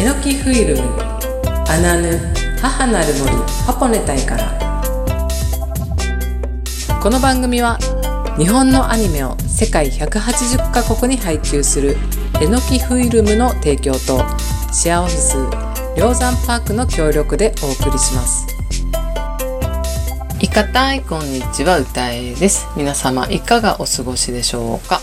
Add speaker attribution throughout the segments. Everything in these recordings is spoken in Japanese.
Speaker 1: エノキフィルムアナヌ母なる森ハポネタイからこの番組は日本のアニメを世界180カ国に配給するエノキフィルムの提供とシェアオフィス梁山パークの協力でお送りします。いかたいこんにちは歌えです。皆様いかがお過ごしでしょうか？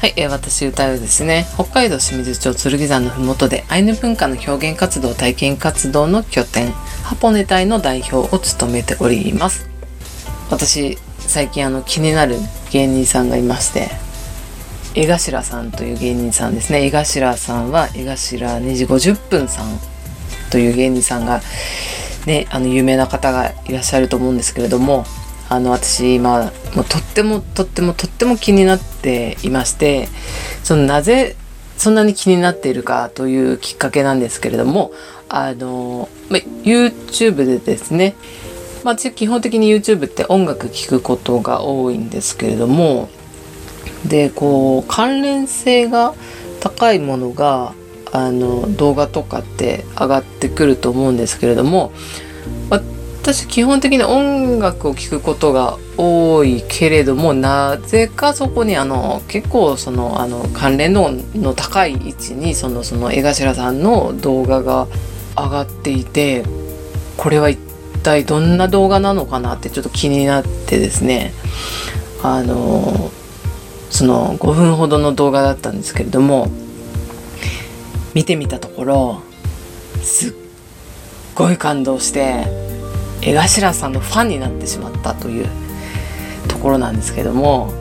Speaker 1: はい、えー、私歌うですね。北海道清水町剣山のふもとでアイヌ文化の表現活動体験活動の拠点ハポネ隊の代表を務めております。私最近あの気になる芸人さんがいまして江頭さんという芸人さんですね。江頭さんは江頭2時50分さんという芸人さんがねあの有名な方がいらっしゃると思うんですけれどもあの私今もうとってもとってもとっても気になっていましてそのなぜそんなに気になっているかというきっかけなんですけれどもあの、ま YouTube でですねまあ、基本的に YouTube って音楽聴くことが多いんですけれどもでこう関連性が高いものがあの動画とかって上がってくると思うんですけれどもまあ私基本的に音楽を聴くことが多いけれどもなぜかそこにあの結構そのあの関連度の高い位置にそのその江頭さんの動画が上がっていてこれは一体どんな動画なのかなってちょっと気になってですね。あのその5分ほどの動画だったんですけれども見てみたところすっごい感動して江頭さんのファンになってしまったというところなんですけども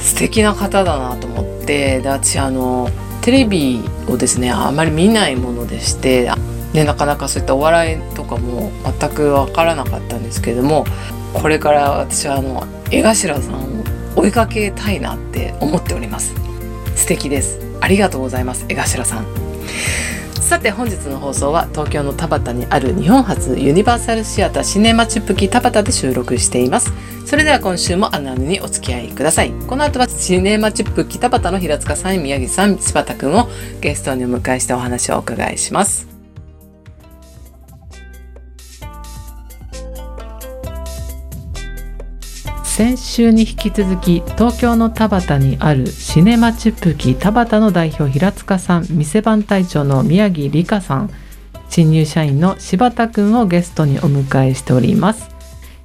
Speaker 1: 素敵な方だなと思ってで私あのテレビをですねあまり見ないものでしてでなかなかそういったお笑いとかも全く分からなかったんですけどもこれから私はあの江頭さんを追いかけたいなって思っております。素敵です。ありがとうございます江頭さん。さて本日の放送は東京の田端にある日本初ユニバーサルシアターシネマチップキ田端で収録しています。それでは今週もアナウにお付き合いください。この後はシネマチップキ田端の平塚さん宮城さん柴田くんをゲストにお迎えしてお話をお伺いします。先週に引き続き東京の田端にあるシネマチュップキ田端の代表平塚さん店番隊長の宮城理香さん新入社員の柴田くんをゲストにお迎えしております。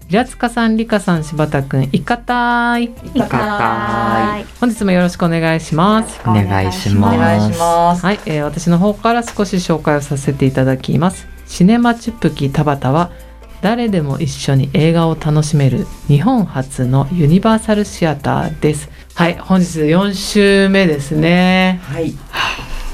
Speaker 1: 平塚さん理香さん柴田くんいかたい。い
Speaker 2: かたい。
Speaker 1: 本日もよろしくお願いします。
Speaker 2: お願いします。
Speaker 1: はい、えー、私の方から少し紹介をさせていただきます。シネマチュップキ田端は誰でも一緒に映画を楽しめる日本初のユニバーサルシアターです。はい本日4週目ですね。
Speaker 2: はい。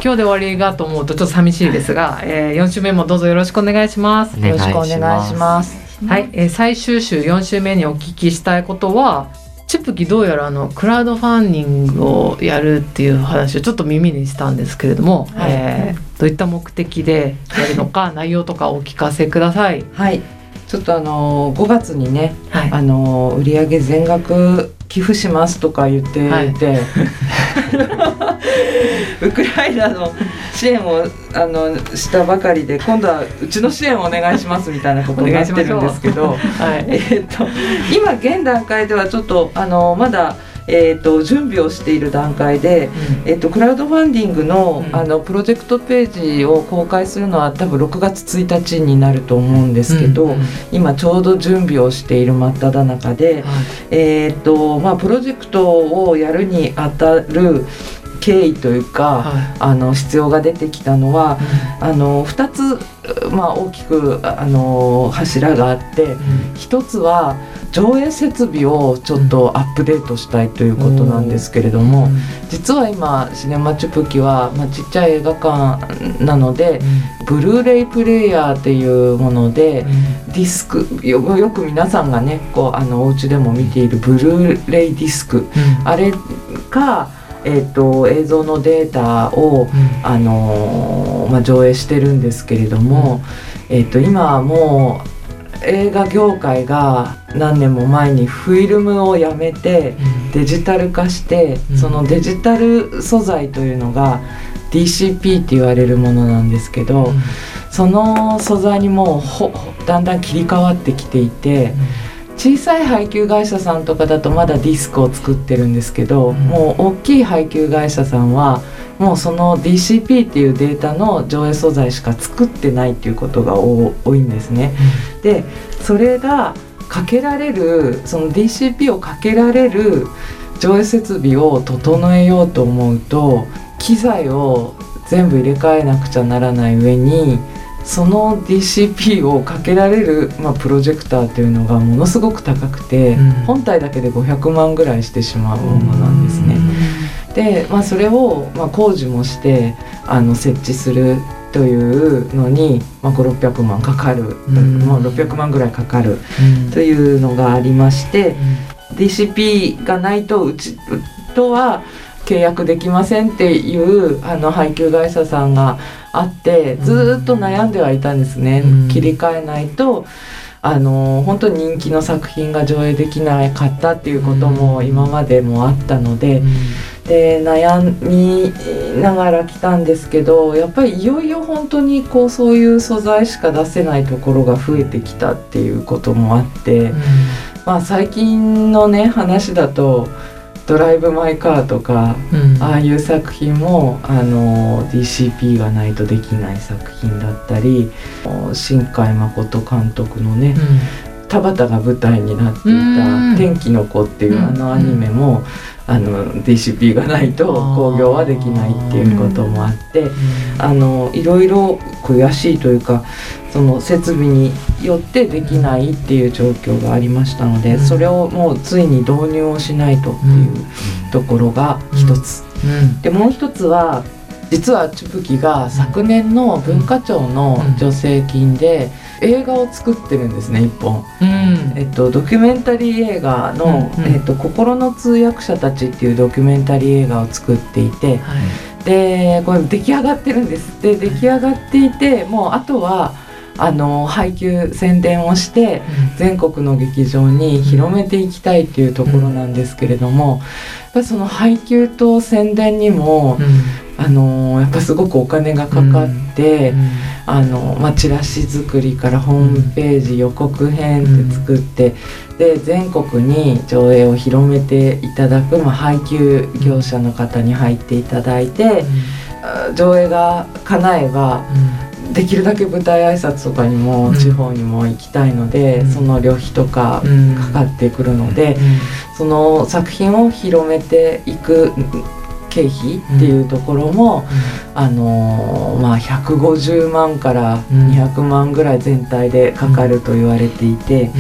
Speaker 1: 今日で終わりがと思うとちょっと寂しいですが、えー、4週目もどうぞよろしくお願いします。
Speaker 2: よろしくお願いします。
Speaker 1: はい、えー、最終週4週目にお聞きしたいことはチップキどうやらあのクラウドファンディングをやるっていう話をちょっと耳にしたんですけれども、はい、えー、どういった目的でやるのか 内容とかお聞かせください。
Speaker 2: はいちょっとあの5月にね、はい、あの売上全額寄付しますとか言っていて、はい、ウクライナの支援をあのしたばかりで今度はうちの支援をお願いしますみたいなことになってるんですけど、はい、えーと今現段階ではちょっとあのまだ。えーと、準備をしている段階で、うん、えーと、クラウドファンディングのうん、あのプロジェクトページを公開するのは多分6月1日になると思うんですけど、うんうん、今ちょうど準備をしている真っ只中で、はい、えーとまあ、プロジェクトをやるにあたる経緯というか、はい、あの必要が出てきたのは、うん、あの2つ、まあ、大きくあの柱があって、うん、1つは上映設備をちょっとアップデートしたいということなんですけれども、うん、実は今シネマチュプキは、まあ、ちっちゃい映画館なので、ブルーレイプレーヤーっていうもので、ディスクよく皆さんがねこうあのお家でも見ているブルーレイディスク、あれかえーと、映像のデータを、うん、あのまあ、上映してるんですけれども、うん、えーと、今はもう映画業界が何年も前にフィルムをやめてデジタル化して、そのデジタル素材というのが DCP って言われるものなんですけど、うん、その素材にもうだんだん切り替わってきていて。小さい配給会社さんとかだとまだディスクを作ってるんですけど、もう大きい配給会社さんはもうその DCP っていうデータの上映素材しか作ってないっていうことが多いんですね。でそれがかけられるその DCP をかけられる上映設備を整えようと思うと機材を全部入れ替えなくちゃならない上にその DCP をかけられる、まあ、プロジェクターというのがものすごく高くて、うん、本体だけで500万ぐらいしてしまうものなんですね。で、まあ、それを、まあ、工事もしてあの設置するというのに、まあ、5600万かかる、うん、まあ、600万ぐらいかかる。というのがありまして、うん、DCP がないとうちとは契約できませんっていうあの配給会社さんがあってずっと悩んではいたんですね、うん、切り替えないとあの本当に人気の作品が上映できなかったっていうことも今までもあったので。うん。で悩みながら来たんですけどやっぱりいよいよ本当にこうそういう素材しか出せないところが増えてきたっていうこともあって、うん、まあ最近のね話だとドライブ・マイ・カーとか、うん、ああいう作品もあの DCP がないとできない作品だったり新海誠監督のね、うん、田畑が舞台になっていた「天気の子」っていうあのアニメも、あの DCP がないと興行はできないっていうこともあってあのいろいろ悔しいというかその設備によってできないっていう状況がありましたのでそれをもうついに導入をしないとっていうところが一つ。でもう一つは実はチュプキが昨年の文化庁の助成金で、映画を作ってるんですね一本、うん、えっと、ドキュメンタリー映画の、うんうん、えっと「心の通訳者たち」っていうドキュメンタリー映画を作っていて、はい、でこれ出来上がってるんです。で出来上がっていてもうあとはあの配給宣伝をして全国の劇場に広めていきたいっていうところなんですけれども、やっぱその配給と宣伝にも、あのやっぱすごくお金がかかって、うん。うん、あのまあ、チラシ作りからホームページ、予告編って作って、で全国に上映を広めていただく、まあ、配給業者の方に入っていただいて、上映が叶えば、できるだけ舞台挨拶とかにも地方にも行きたいので、うん、その旅費とかかかってくるので、うん、その作品を広めていく経費っていうところも、うん、あのまあ、150万から200万ぐらい全体でかかると言われていて、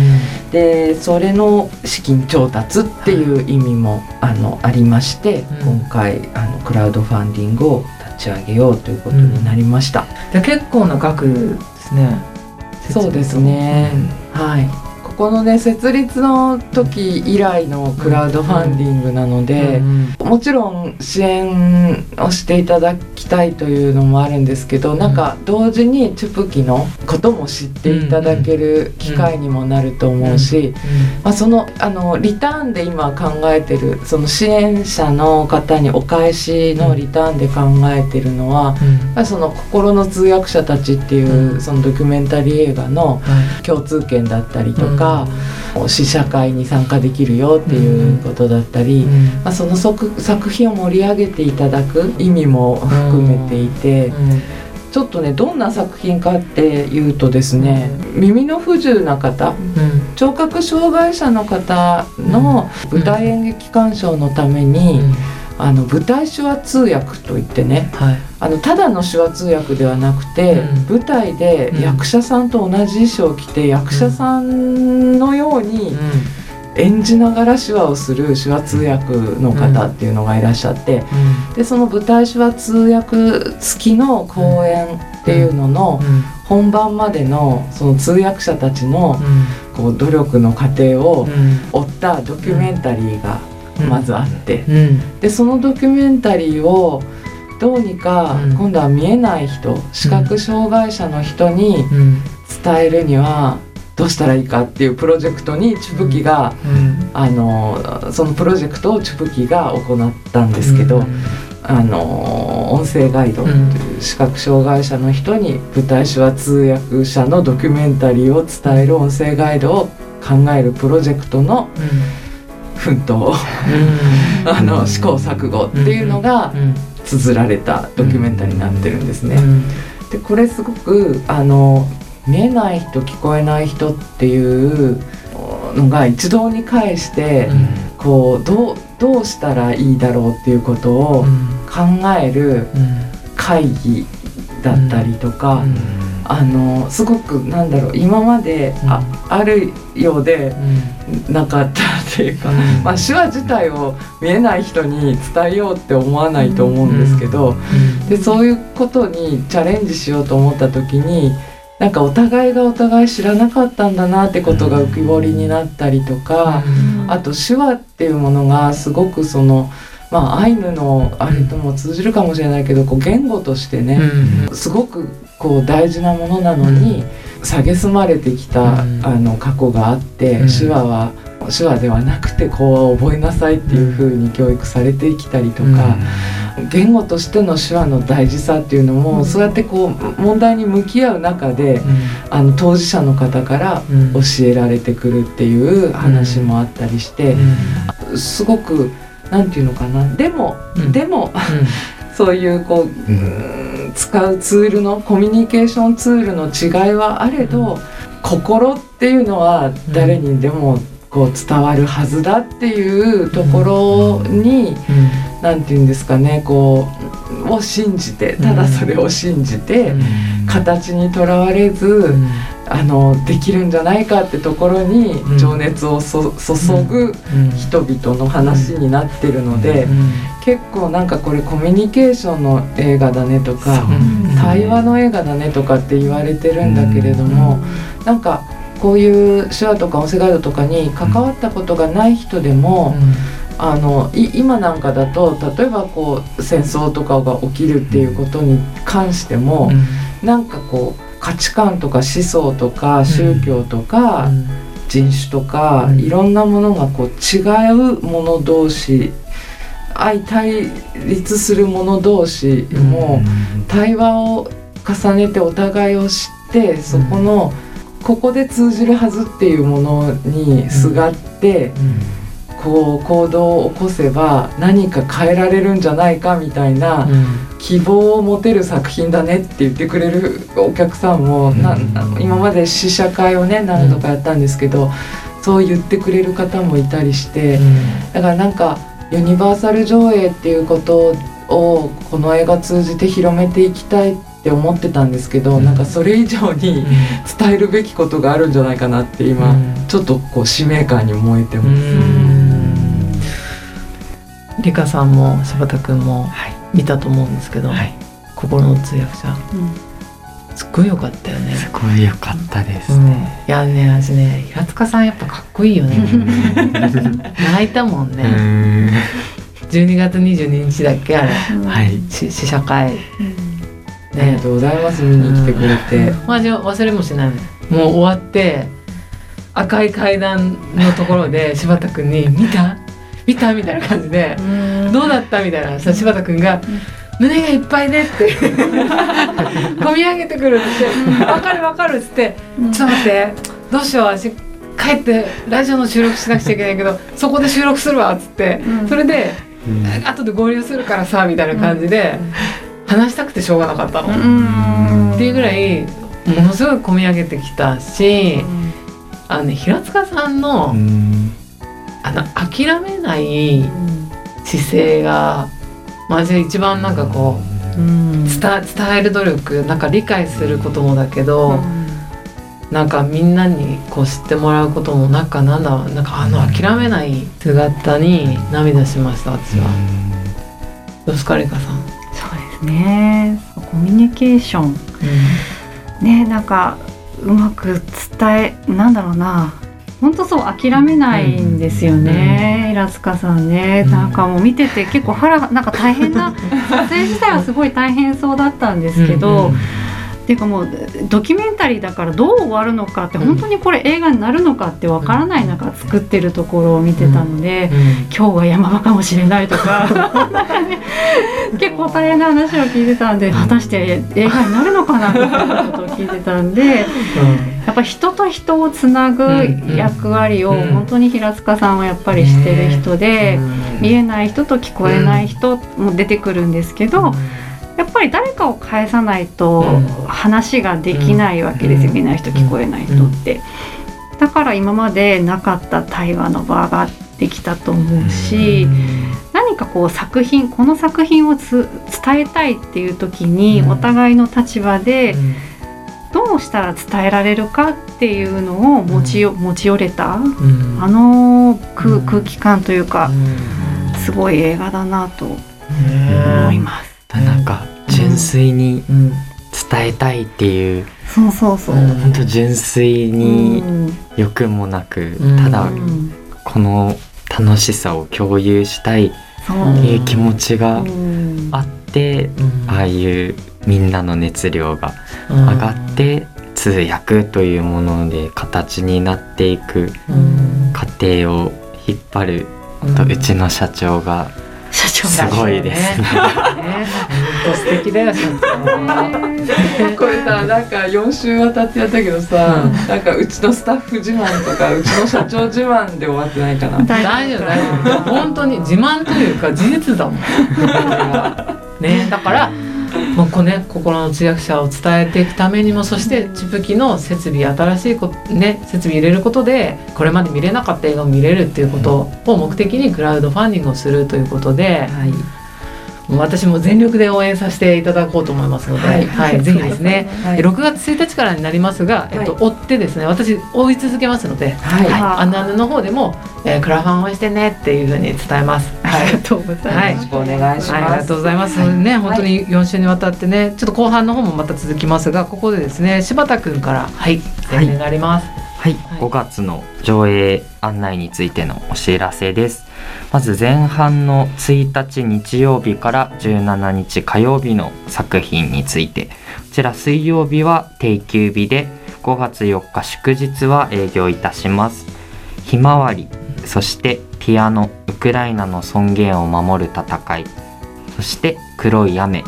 Speaker 2: うん、でそれの資金調達っていう意味もあのありまして、今回あのクラウドファンディングを立ち上げようということになりました。
Speaker 3: で結構な額ですね。
Speaker 2: そうですね。はい。このね設立の時以来のクラウドファンディングなので、もちろん支援をしていただきたいというのもあるんですけど、なんか同時にチュプキのことも知っていただける機会にもなると思うし、まあ、そのあのリターンで今考えてるその支援者の方にお返しのリターンで考えてるのは、うん、その心の通訳者たちっていう、そのドキュメンタリー映画の共通点だったりとか、か、うん、試写会に参加できるよっていうことだったり、まあ、その作品を盛り上げていただく意味も含めていて。ちょっとねどんな作品かっていうとですね耳の不自由な方、うん、聴覚障害者の方の舞台演劇鑑賞のために、うんあの舞台手話通訳といってね、はい、あのただの手話通訳ではなくて、うん、舞台で役者さんと同じ衣装を着て、うん、役者さんのように演じながら手話をする手話通訳の方っていうのがいらっしゃって、うん、でその舞台手話通訳付きの公演っていうのの本番までのその通訳者たちのこう努力の過程を追ったドキュメンタリーがまずあって、うん、でそのドキュメンタリーをどうにか今度は見えない人、視覚障害者の人に伝えるにはどうしたらいいかっていうプロジェクトにチュプキが、あのそのプロジェクトをチュプキが行ったんですけど、あの音声ガイドという視覚障害者の人に舞台手話通訳者のドキュメンタリーを伝える音声ガイドを考えるプロジェクトの奮闘、あの試行錯誤っていうのが綴られたドキュメンタリーになってるんですね。でこれすごくあの見えない人聞こえない人っていうのが一堂に会して、こうどうどうしたらいいだろうっていうことを考える会議だったりとか、あのすごくなんだろう今まであ,、あるようでなかったっていうか、まあ、手話自体を見えない人に伝えようって思わないと思うんですけど、でそういうことにチャレンジしようと思った時に。なんかお互いがお互い知らなかったんだなってことが浮き彫りになったりとか、あと手話っていうものがすごくそのまあアイヌのあれとも通じるかもしれないけどこう言語としてね、すごくこう大事なものなのに蔑まれてきた、あの過去があって、手話は手話ではなくて講話を覚えなさいっていうふうに教育されてきたりとか。言語としての手話の大事さっていうのも、うん、そうやってこう問題に向き合う中で、うん、あの当事者の方から教えられてくるっていう話もあったりして、うん、すごく何て言うのかなでも、でも、そういうこう、使うツールのコミュニケーションツールの違いはあれど、心っていうのは誰にでもこう伝わるはずだっていうところに、何て言うんですかねこうを信じてただそれを信じて、形にとらわれず、あのできるんじゃないかってところに情熱を注ぐ人々の話になってるので、結構なんかこれコミュニケーションの映画だねとか、対話の映画だねとかって言われてるんだけれども、うなんかこういう手話とか音声ガイドとかに関わったことがない人でも、あの今なんかだと例えばこう戦争とかが起きるっていうことに関しても、うん、なんかこう価値観とか思想とか宗教とか、人種とか、いろんなものがこう違うもの同士相対立する者同士も対話を重ねてお互いを知ってそこのここで通じるはずっていうものにすがって、こう行動を起こせば何か変えられるんじゃないかみたいな希望を持てる作品だねって言ってくれるお客さんも、な今まで試写会をね何度かやったんですけど、そう言ってくれる方もいたりして、だからなんかユニバーサル上映っていうことをこの映画通じて広めていきたいって思ってたんですけど、うん、なんかそれ以上に伝えるべきことがあるんじゃないかなって今、うん、ちょっとこう使命感に燃えてます。
Speaker 3: 理香さんも柴田君も見たと思うんですけど、はい、心の通訳者、うん、すっごい良かったよね。
Speaker 4: すごい良かったです、ね
Speaker 3: うん、いやね私ね平塚さんやっぱかっこいいよね。泣いたもんね。12月22日だっけあれ、はい、試写会、ね、
Speaker 2: ありがとうございます見に来てくれて、
Speaker 3: マジ忘れもしない。もう終わって赤い階段のところで柴田君に「見た？見たみたいな感じで「どうだった?」みたいなさ柴田君が「胸がいっぱいで」って込み 上げてくるって「分かる分かる」っつって「ちょっと待ってどうしよう私帰ってラジオの収録しなくちゃいけないけどそこで収録するわ」っつってそれで「後で合流するからさ」みたいな感じで話したくてしょうがなかったの。っていうぐらいものすごい込み上げてきたしあのね平塚さんの。あの諦めない姿勢がマジで一番なんかこう、うん、伝伝える努力なんか理解することもだけど、うん、なんかみんなにこう知ってもらうこともなんかなんだろうなんかあの諦めない姿に涙しました私は。さん？
Speaker 5: そうですね。コミュニケーション、うん、ねなんかうまく伝えなんだろうな本当そう諦めないんですよね、平塚さんね、なんかもう見てて結構腹なんか大変な 撮影自体はすごい大変そうだったんですけど、っていうかもうドキュメンタリーだからどう終わるのかって本当にこれ映画になるのかってわからない中作ってるところを見てたので、今日は山場かもしれないとか。結構大変な話を聞いてたんで果たして映画になるのかなみたいなことを聞いてたんで。やっぱ人と人をつなぐ役割を本当に平塚さんはやっぱりしてる人で見えない人と聞こえない人も出てくるんですけどやっぱり誰かを返さないと話ができないわけですよ、見えない人聞こえない人って。だから今までなかった対話の場ができたと思うし、何かこう作品この作品を伝えたいっていう時にお互いの立場でどうしたら伝えられるかっていうのを持ち,、持ち寄れた、あの空空気感というか、すごい映画だなと思います。
Speaker 4: なんか純粋に伝えたいっていう、
Speaker 5: そうそうそう。
Speaker 4: 本当純粋に欲もなく、ただこの楽しさを共有したいっていう気持ちがあって、ああいうみんなの熱量が上がって、通訳というもので形になっていく過程を引っ張る、うちの社長がすごいですね。
Speaker 3: 本当素敵だよ社長。
Speaker 2: これさなんか四週渡ってやったけどさ、なんかうちのスタッフ自慢とかうちの社長自慢で終わってないかな。
Speaker 3: 大丈夫大丈夫。本当に自慢というか事実だもん。ねだから。もうこね心の通訳者を伝えていくためにもそしてチプキの設備新しいこ、ね、設備入れることでこれまで見れなかった映画を見れるっていうことを目的にクラウドファンディングをするということで。はい私も全力で応援させていただこうと思いますので、はい、はい、ぜひですね、はい、6月1日からになりますが、えっと、追ってですね、私追い続けますので、はい、はい、あのあのの方でも、えー、クラファン応援してねっていうふうに伝えます。
Speaker 5: はい、ありがとうございます。
Speaker 2: よろしくお願いします。あ
Speaker 3: りがとうございます。ね、本当に4週にわたってね、ちょっと後半の方もまた続きますが、ここでですね、柴田君から、はい、宣伝があります。
Speaker 4: はい、5月の上映案内についてのお知らせです。まず前半の1日日曜日から17日火曜日の作品について。こちら水曜日は定休日で5月4日祝日は営業いたします。ひまわりそしてピアノウクライナの尊厳を守る戦い。そして黒い雨。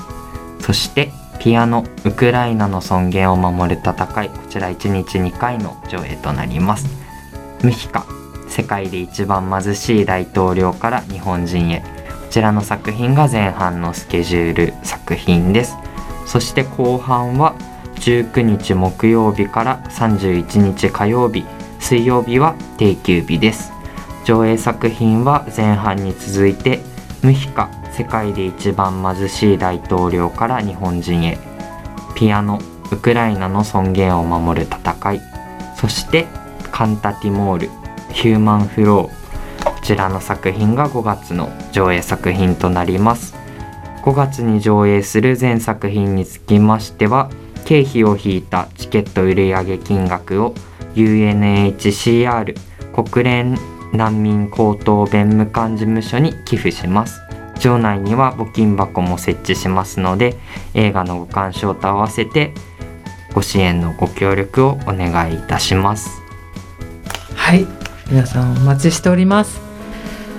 Speaker 4: そしてピアノウクライナの尊厳を守る戦い。こちら1日2回の上映となります。ムヒカ。世界で一番貧しい大統領から日本人へ。こちらの作品が前半のスケジュール作品です。そして後半は19日木曜日から31日火曜日。水曜日は定休日です。上映作品は前半に続いて「ムヒカ世界で一番貧しい大統領から日本人へ」ピアノウクライナの尊厳を守る戦い。そしてカンタティモール。ヒューマンフローこちらの作品が5月の上映作品となります。5月に上映する全作品につきましては経費を引いたチケット売上金額を UNHCR 国連難民高等弁務官事務所に寄付します。場内には募金箱も設置しますので映画のご鑑賞と合わせてご支援のご協力をお願いいたします。
Speaker 3: はい。皆さんお待ちしております。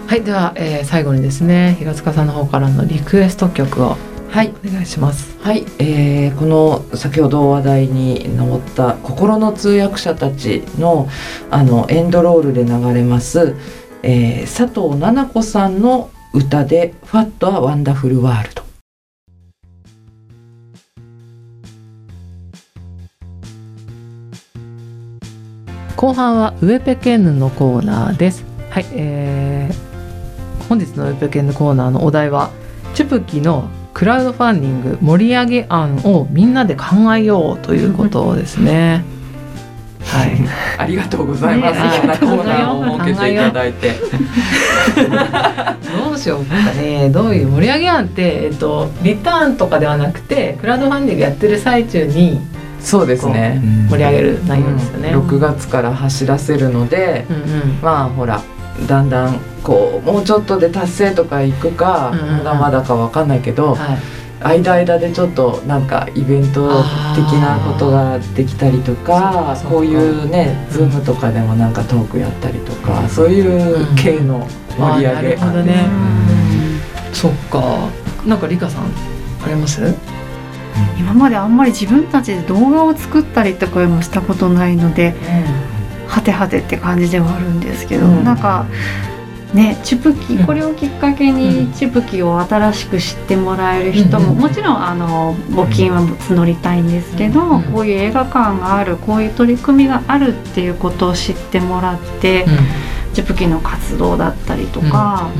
Speaker 3: はいでは、えー、最後にですね平塚さんの方からのリクエスト曲をはい。お願いします。
Speaker 2: はい、えー、この先ほど話題に上った心の通訳者たちのあのエンドロールで流れます、えー、佐藤奈々子さんの歌で「ファットはワンダフルワールド」
Speaker 3: 後半はウエペケンヌのコーナーです。はい、えー、本日のウエペケンヌコーナーのお題はチュプキのクラウドファンディング盛り上げ案をみんなで考えようということですね。
Speaker 2: はい、ありがとうございます。こんなコーナーを設けていただいて。
Speaker 3: どうしようかね。どういう盛り上げ案って、えっとリターンとかではなくて、クラウドファンディングやってる最中に
Speaker 2: そうですね。
Speaker 3: 盛り上げる内容ですよね、
Speaker 2: うん、6月から走らせるので、うんうん、まあほらだんだんこうもうちょっとで達成とかいくか、うんうん、まだまだか分かんないけど、はい、間間でちょっとなんかイベント的なことができたりとかこういうねズームとかでもなんかトークやったりとか、うん、そういう系の盛り上げ、
Speaker 3: うん、ね、そっかなんかリカさんあります
Speaker 5: 今まであんまり自分たちで動画を作ったりとかもしたことないので、うん、はてはてって感じではあるんですけど、うん、なんかねチュプキこれをきっかけにチュプキを新しく知ってもらえる人も、もちろんあの募金は募りたいんですけど、こういう映画館があるこういう取り組みがあるっていうことを知ってもらって、チュプキの活動だったりとか。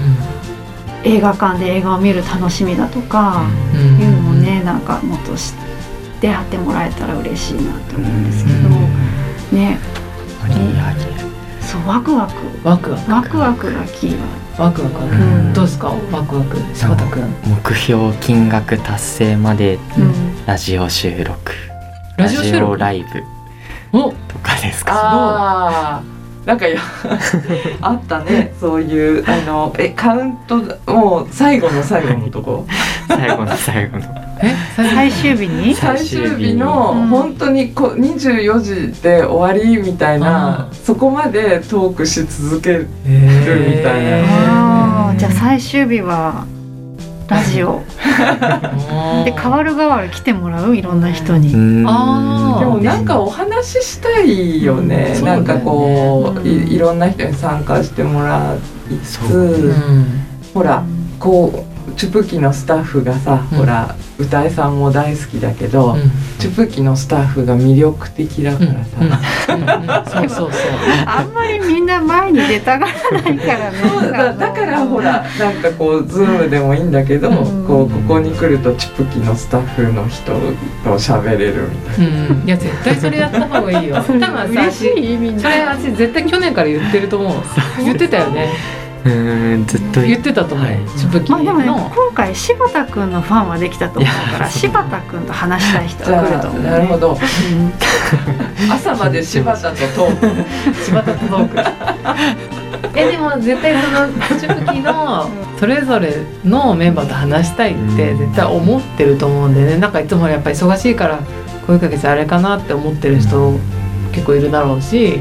Speaker 5: 映画館で映画を見る楽しみだとかいうのをねなんかもっと知ってやってもらえたら嬉しいなと思うんですけど。ね。そうワクワク。
Speaker 3: ワクワク。
Speaker 5: ワクワクがキー
Speaker 3: ワクワク、うん、どうですか？ワクワク。柴田君。
Speaker 4: 目標金額達成までラジオ収録、ラジオライブ。とかですか？
Speaker 2: なんかや あったね。そういうあのえカウントもう最後の最後のとこ？
Speaker 4: 最後の最後の。
Speaker 5: え最終日に？
Speaker 2: 最終日の本当にこ24時で終わりみたいなそこまでトークし続けるみたい
Speaker 5: な、じゃあ最終日はラジオ。で変わる変わる来てもらういろんな人に。
Speaker 2: あでもなんかお話ししたいよね、うん、なんかこう、いいろんな人に参加してもらいつつ、うん、ほらこうチュプキのスタッフがさ、うん、ほら歌いさんも大好きだけど、うん、チュプキのスタッフが魅力的だから
Speaker 3: さ、そうそうそう。
Speaker 5: あんまりみんな前に出たがらないからね。
Speaker 2: そうだだからほらなんかこうズームでもいいんだけど、うん、こうここに来るとチュプキのスタッフの人と喋れるみたいな、
Speaker 3: うん、いや絶対それやった方がいいよ。多分さそれ私絶対去年から言ってると思う。言ってたよね
Speaker 4: うんずっと
Speaker 3: 言ってたと思う、はい、
Speaker 5: まあでもね今回柴田君のファンはできたと思うから柴田君と話したい人が来ると思う、ね、
Speaker 2: なるほど、朝まで柴田とトーク。
Speaker 3: 柴田とトークえでも絶対そのチュプキのそれぞれのメンバーと話したいって絶対思ってると思うんでね。なんかいつもやっぱり忙しいから声かけてあれかなって思ってる人結構いるだろうし、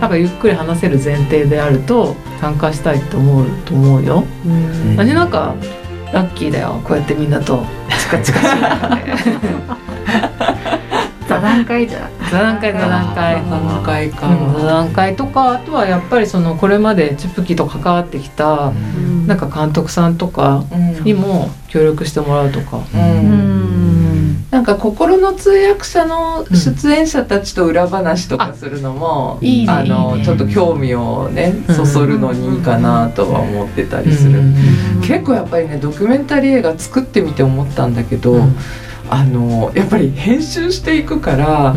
Speaker 3: なんかゆっくり話せる前提であると参加したいと思うと思うよ。うん、何なんかラッキーだよ。こうやってみんなと。チカチカしな
Speaker 5: 座談会じゃ
Speaker 3: 座談会座談会。座談会か、座談会とかあとはやっぱりそのこれまでチップキと関わってきた、うん、なんか監督さんとかにも協力してもらうとか。うん、
Speaker 2: うんなんか心の通訳者の出演者たちと裏話とかするのも、うん、あのちょっと興味をねそそるのにいいかなとは思ってたりする、結構やっぱりねドキュメンタリー映画作ってみて思ったんだけど、あのやっぱり編集していくから、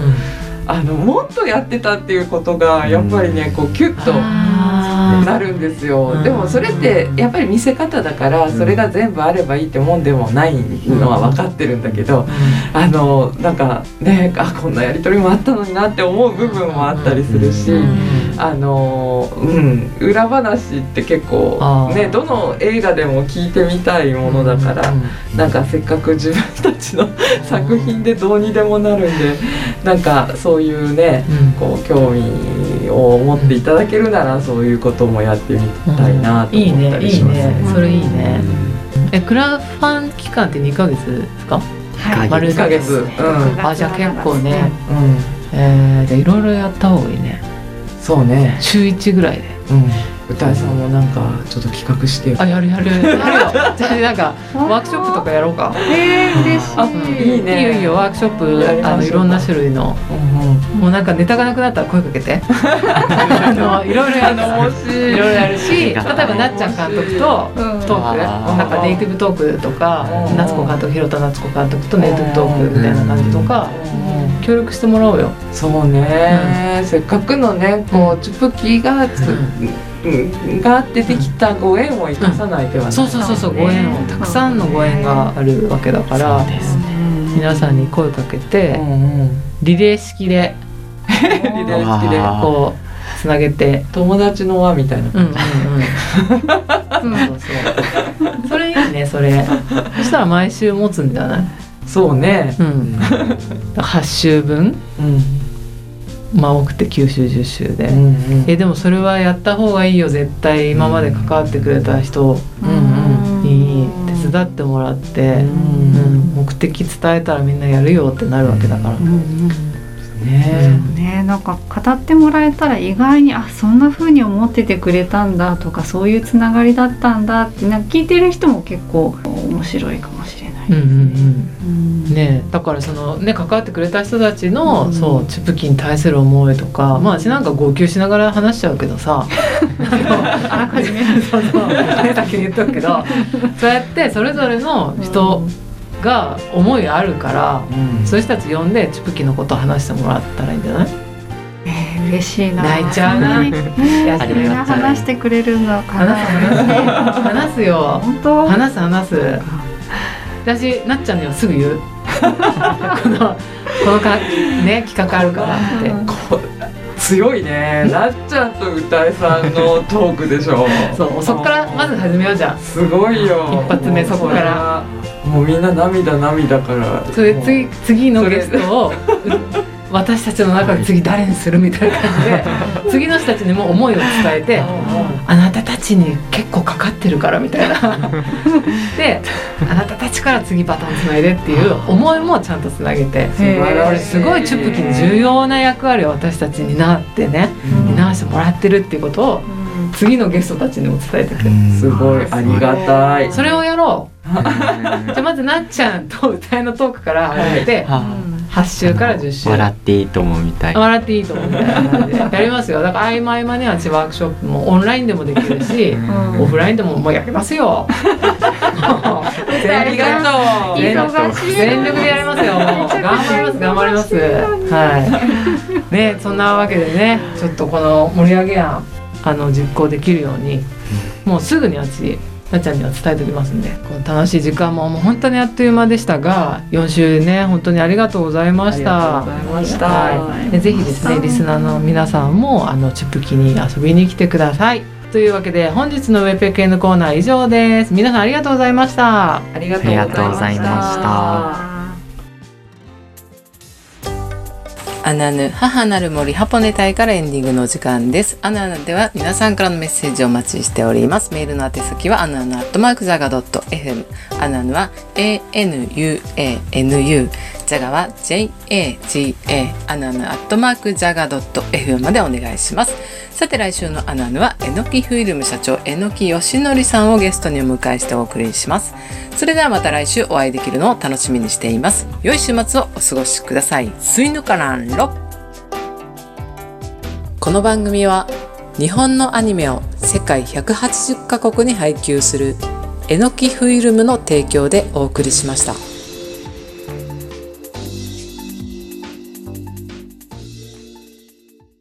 Speaker 2: あのもっとやってたっていうことがやっぱりねこうキュッと。なるんですよ、でもそれってやっぱり見せ方だからそれが全部あればいいってもんでもないのは分かってるんだけど、あのなんかねあこんなやり取りもあったのになって思う部分もあったりするし、あのうん裏話って結構ねどの映画でも聞いてみたいものだから、なんかせっかく自分たちの 作品でどうにでもなるんでなんかそういうね、こう興味を持っていただけるならそういうこともやってみたいなと思ったりします、ね
Speaker 3: いいね。いいねそれいいね、えクラファン期間って2か月ですか？
Speaker 2: はい、丸1ヶ月、う
Speaker 3: ん、あじゃあ結構ね、うん、えー、じゃいろいろやった方がいいね。
Speaker 2: そうね。
Speaker 3: 週1ぐらいで、
Speaker 2: うん歌いさんもなんかちょっと企画して。
Speaker 3: あやるやる。やるよ。なんかワークショップとかやろうか。
Speaker 5: えー、嬉し
Speaker 3: い。いいね。いいよいいよ。ワークショップあのいろんな種類の、うん、もうなんかネタがなくなったら声かけて。あのいろいろやる。い。ろいろやるし例えばなっちゃん監督とトーク、なんかネイティブトークとか夏子監督広田夏子監督とネイティブトークみたいな感じとか、協力してもらおうよ。
Speaker 2: そうね、せっかくのねこうチュプキがつ、があってできたご縁を生かさないではない、
Speaker 3: そうそうそうそうご縁をたくさんのご縁があるわけだから、皆さんに声かけて、リレー式で
Speaker 2: リレー式で
Speaker 3: こうつなげて
Speaker 2: 友達の輪みたいな感じ、うんうんうん、そうそう
Speaker 3: そう。それいいいねそれ。そしたら毎週持つんじゃない？
Speaker 2: そうね。
Speaker 3: うん。8週分？
Speaker 2: うん
Speaker 3: まあ多くて9週10週で、
Speaker 2: うんうん。
Speaker 3: えでもそれはやった方がいいよ絶対。今まで関わってくれた人
Speaker 2: うん
Speaker 3: に手伝ってもらって、
Speaker 2: うん
Speaker 3: うん。目的伝えたらみんなやるよってなるわけだから、
Speaker 5: うんうん
Speaker 2: ね
Speaker 5: ね。なんか語ってもらえたら意外にあそんな風に思っててくれたんだとかそういうつながりだったんだってなんか聞いてる人も結構面白いかもしれない。
Speaker 3: うんうん
Speaker 5: うん。
Speaker 3: うん。ねだからそのね関わってくれた人たちの、
Speaker 2: うん。
Speaker 3: そうチュプキに対する思いとかまあ私なんか号泣しながら話しちゃうけどさ。
Speaker 5: あらかじめ
Speaker 3: そうそう。ね先に言っとくけど。そうやってそれぞれの人が思いあるから、
Speaker 2: うん。
Speaker 3: そういう人たち呼んでチュプキのことを話してもらったらいいんじゃない？
Speaker 5: えー嬉しいな。
Speaker 3: 泣いちゃう。な
Speaker 5: 話してくれるのかな。
Speaker 3: 話す話す。話すよ。
Speaker 5: 本当？
Speaker 3: 話す話す私なっちゃんにはすぐ言う。このこのかね企画あるからって。
Speaker 2: こ強いね。なっちゃんと歌いさんのトークでしょ。
Speaker 3: そうそっからまず始めようじゃん。
Speaker 2: すごいよ。
Speaker 3: 一発目そこから。
Speaker 2: もうみんな涙涙から。
Speaker 3: それ次次のゲストをう 私たちの中で次誰にするみたいな感じで 次の人たちにも思いを伝えてあなたたちに結構かかってるからみたいな。であなたたちから次バトンつないでっていう思いもちゃんとつなげてすごいチュプキに重要な役割を私たちになってね
Speaker 2: うん。
Speaker 3: 担わしてもらってるっていうことを次のゲストたちにも伝えてくる。
Speaker 2: すごい。ありがたい。
Speaker 3: それをやろう。じゃあまずなっちゃんと歌いのトークから始めて
Speaker 4: は
Speaker 3: 8週から10週
Speaker 4: 笑っていいと思うみたい。な
Speaker 3: 笑っていいと思うみたいなでやりますよ。だから合間合間には私ワークショップもオンラインでもできるし
Speaker 5: うん。
Speaker 3: オフラインでももうやりますよ。
Speaker 2: ありがとう
Speaker 3: 全力
Speaker 5: 忙しい
Speaker 3: 全力でやりますよ。頑張ります。頑張ります。はい。ねそんなわけでねちょっとこの盛り上げ案あの実行できるようにもうすぐに私なっちゃんには伝えておきますんで。この楽しい時間ももう本当にあっという間でしたが4週ね本当にありがとうございました。
Speaker 2: ありがとうございました。
Speaker 3: はい、でぜひですねリスナーの皆さんもあのチュプキに遊びに来てください。というわけで本日のウェペケンのコーナー以上です。皆さんありがとうございました。
Speaker 4: ありがとうございました
Speaker 3: アナヌ母なる森ハポネ隊からエンディングのお時間です。アナヌでは皆さんからのメッセージをお待ちしております。メールの宛先はアナヌアットマークザガドット FM アナヌは ANUANU ジャガは JAGA アナヌアットマークジャガドット FM までお願いします。さて来週のアナヌはえのきフィルム社長えのきよしのりさんをゲストにお迎えしてお送りします。それではまた来週お会いできるのを楽しみにしています。良い週末をお過ごしください。スイヌカランロこの番組は日本のアニメを世界180カ国に配給するえのきフィルムの提供でお送りしました。